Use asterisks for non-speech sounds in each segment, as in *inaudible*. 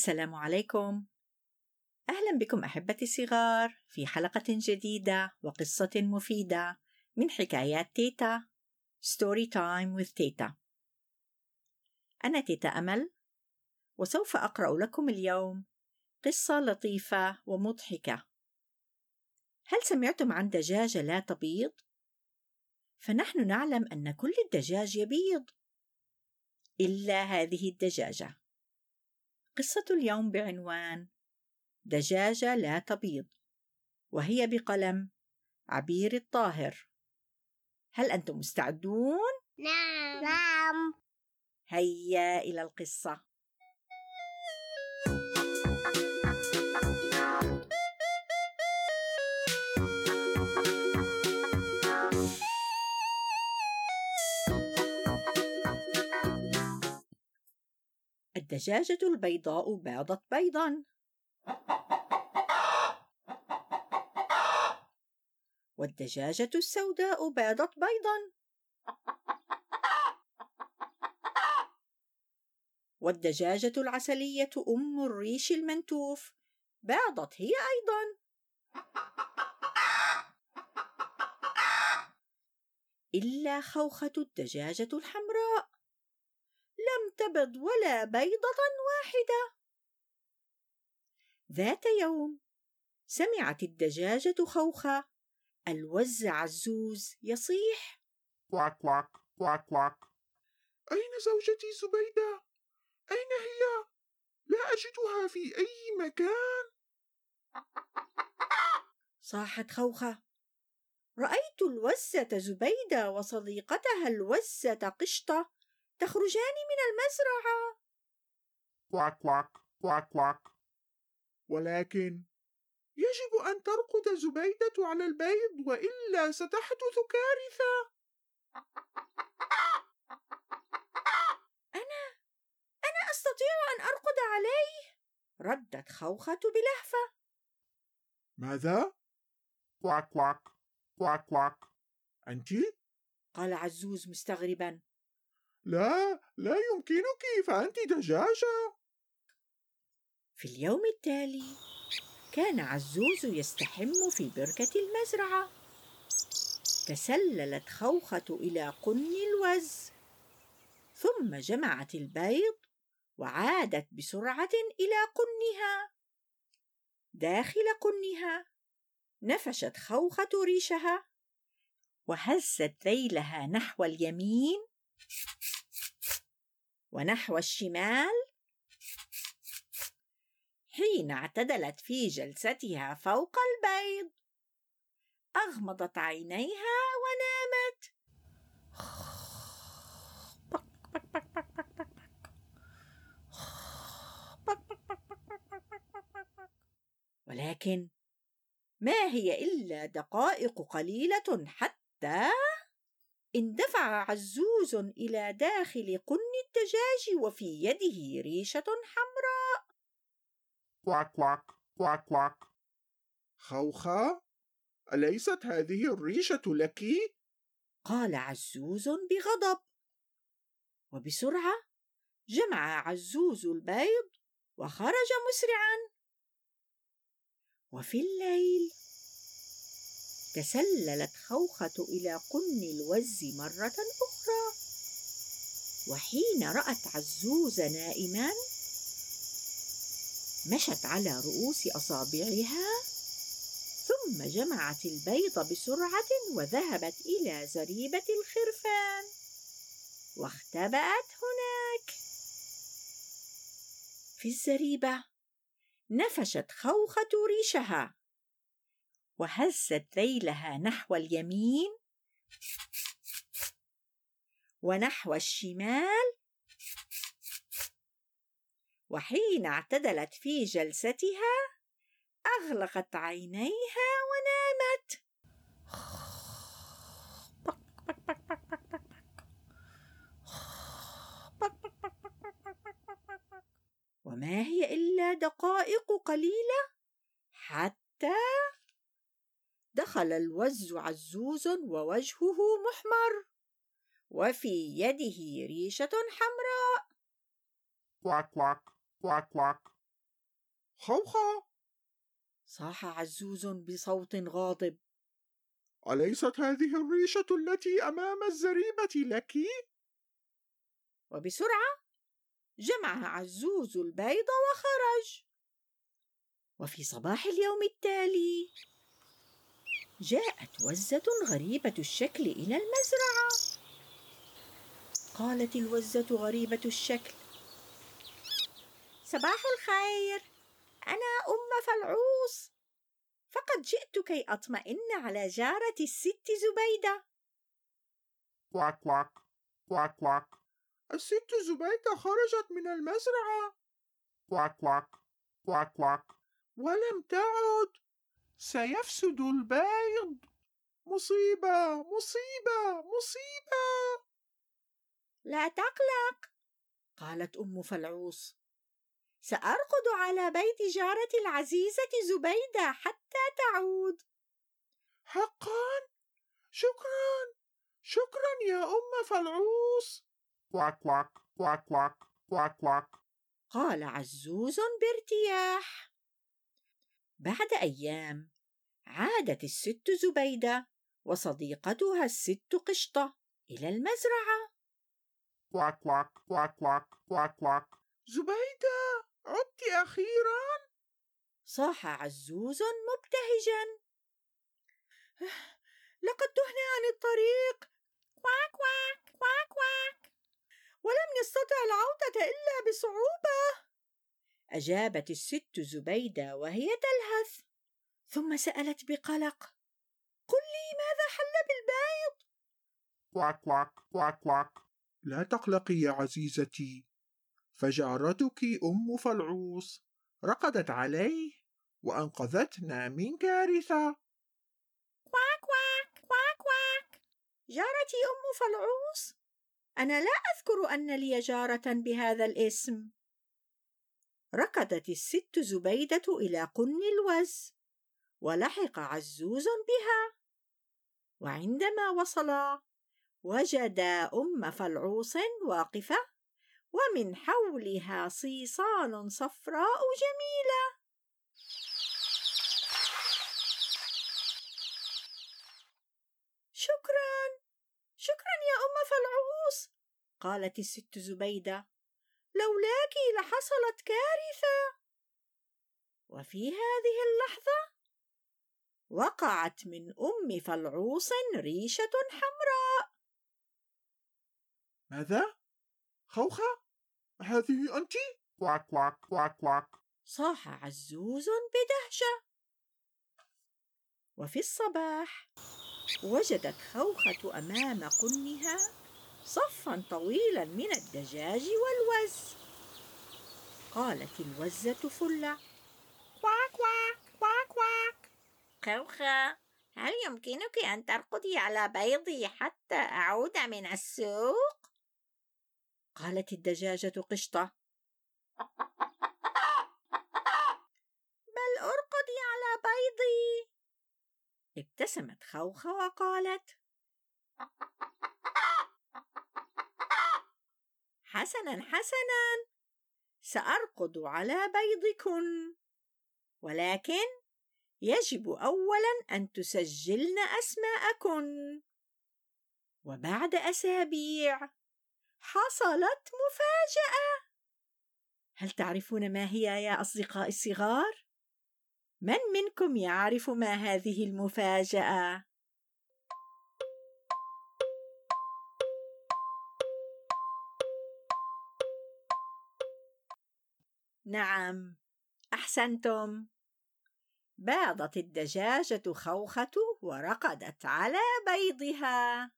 السلام عليكم. أهلا بكم أحبتي الصغار في حلقة جديدة وقصة مفيدة من حكايات تيتا story time with تيتا. أنا تيتا أمل وسوف أقرأ لكم اليوم قصة لطيفة ومضحكة. هل سمعتم عن دجاجه لا تبيض؟ فنحن نعلم أن كل الدجاج يبيض. إلا هذه الدجاجة. قصة اليوم بعنوان دجاجة لا تبيض وهي بقلم عبير الطاهر هل أنتم مستعدون؟ نعم. نعم. هيا إلى القصة. الدجاجة البيضاء بيضت بيضا. والدجاجة السوداء بيضت بيضا. والدجاجة العسلية أم الريش المنتوف بيضت هي أيضا. إلا خوخة الدجاجة الحمراء. لم تبض ولا بيضة واحدة. ذات يوم سمعت الدجاجة خوخة. الوز عزوز يصيح كواك كواك كواك كواك. أين زوجتي زبيدة؟ أين هي؟ لا أجدها في أي مكان. صاحت خوخة رأيت الوزة زبيدة وصديقتها الوزة قشطة. تخرجان من المزرعة. كواك كواك كواك كواك ولكن يجب أن ترقد زبيدة على البيض وإلا ستحدث كارثة. *laughs* أنا أنا أستطيع أن أرقد عليه؟ ردت خوخة بلهفة. ماذا؟ كواك كواك كواك كواك أنت؟ قال عزوز مستغربا. لا لا يمكنك فأنت دجاجة. في اليوم التالي كان عزوز يستحم في بركة المزرعة. تسللت خوخة إلى قن الوز ثم جمعت البيض وعادت بسرعة إلى قنها. داخل قنها نفشت خوخة ريشها وهزت ذيلها نحو اليمين. ونحو الشمال حين اعتدلت في جلستها فوق البيض. أغمضت عينيها ونامت. ولكن ما هي إلا دقائق قليلة حتى اندفع عزوز إلى داخل قن الدجاج وفي يده ريشة حمراء. كواك كواك كواك كواك خوخة أليست هذه الريشة لك؟ قال عزوز بغضب. وبسرعة جمع عزوز البيض وخرج مسرعا. وفي الليل تسللت خوخة إلى قن الوز مرة أخرى. وحين رأت عزوز نائما مشت على رؤوس أصابعها ثم جمعت البيض بسرعة وذهبت إلى زريبة الخرفان واختبأت هناك. في الزريبة نفشت خوخة ريشها. وهزت ذيلها نحو اليمين ونحو الشمال وحين اعتدلت في جلستها أغلقت عينيها ونامت. وما هي إلا دقائق قليلة حتى دخل الوز عزوز ووجهه محمر وفي يده ريشة حمراء. كواك كواك كواك كواك. خوخة. صاح عزوز بصوت غاضب. أليست هذه الريشة التي أمام الزريبة لك؟ وبسرعة جمع عزوز البيض وخرج. وفي صباح اليوم التالي جاءت وزة غريبة الشكل إلى المزرعة. قالت الوزة غريبة الشكل صباح الخير أنا أم فالعوص فقد جئت كي أطمئن على جارتي الست زبيدة. كواك كواك كواك كواك الست زبيدة خرجت من المزرعة. كواك كواك كواك كواك ولم تعد. سيفسد البيض. مصيبة مصيبة مصيبة. لا تقلق قالت أم فالعوص سأرقد على بيض جارتي العزيزة زبيدة حتى تعود. حقا؟ شكرا شكرا يا أم فالعوص كواك كواك كواك كواك كواك كواك. قال عزوز بارتياح. بعد أيام عادت الست زبيدة وصديقتها الست قشطة إلى المزرعة. كواك كواك كواك كواك كواك كواك. زبيدة عدت أخيرا؟ صاح عزوز مبتهجا. *sighs* لقد تهنا عن الطريق. كواك كواك كواك كواك. ولم نستطع العودة إلا بصعوبة. أجابت الست زبيدة وهي تلهث. ثم سألت بقلق قل لي ماذا حل بالبيض؟ كواك كواك كواك كواك. لا تقلقي يا عزيزتي فجارتك أم فالعوص رقدت عليه وأنقذتنا من كارثة. كواك كواك كواك كواك جارتي أم فالعوص أنا لا أذكر أن لي جارة بهذا الاسم. ركضت الست زبيدة إلى قن الوز. ولحق عزوز بها. وعندما وصلا وجدا أم فالعوص واقفة ومن حولها صيصان صفراء جميلة. شكرا شكرا يا أم فالعوص قالت الست زبيدة. لولاك لحصلت كارثة. وفي هذه اللحظة وقعت من أم فالعوص ريشة حمراء ماذا؟ خوخة؟ هذه أنت؟ كواك كواك كواك كواك صاح عزوز بدهشة وفي الصباح وجدت خوخة أمام قنها صفا طويلا من الدجاج والوز قالت الوزة فلة كواك كواك خوخة هل يمكنك أن ترقدي على بيضي حتى أعود من السوق؟ قالت الدجاجة قشطة. *laughs* بل أرقدي على بيضي. ابتسمت خوخة وقالت *laughs* حسنا حسنا سأرقد على بيضكن. ولكن يجب أولا أن تسجلن أسماءكن وبعد أسابيع حصلت مفاجأة هل تعرفون ما هي يا أصدقائي الصغار؟ من منكم يعرف ما هذه المفاجأة؟ نعم أحسنتم باضت الدجاجة خوخة ورقدت على بيضها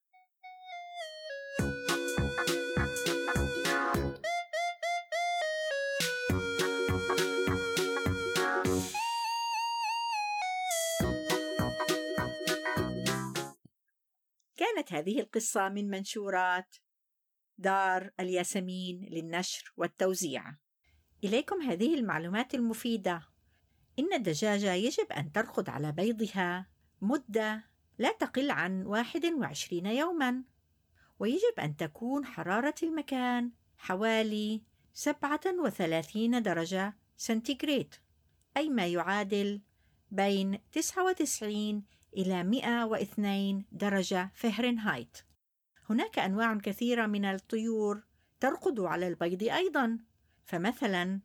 كانت هذه القصة من منشورات دار الياسمين للنشر والتوزيع. إليكم هذه المعلومات المفيدة. إن الدجاجة يجب أن ترقد على بيضها مدة لا تقل عن 21 يوما، ويجب أن تكون حرارة المكان حوالي 37 درجة سنتيغريد. أي ما يعادل بين 99 إلى 102 درجة فهرنهايت. هناك أنواع كثيرة من الطيور ترقد على البيض أيضا، فمثلا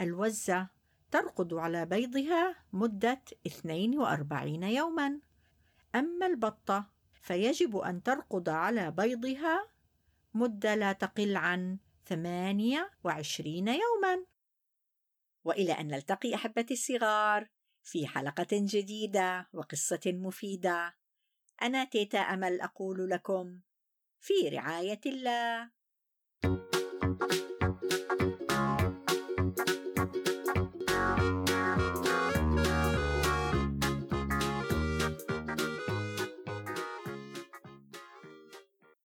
الوزة ترقد على بيضها مدة 42 يوما، أما البطة فيجب أن ترقد على بيضها مدة لا تقل عن 28 يوما. وإلى أن نلتقي أحبتي الصغار في حلقة جديدة وقصة مفيدة. أنا تيتا أمل أقول لكم في رعاية الله.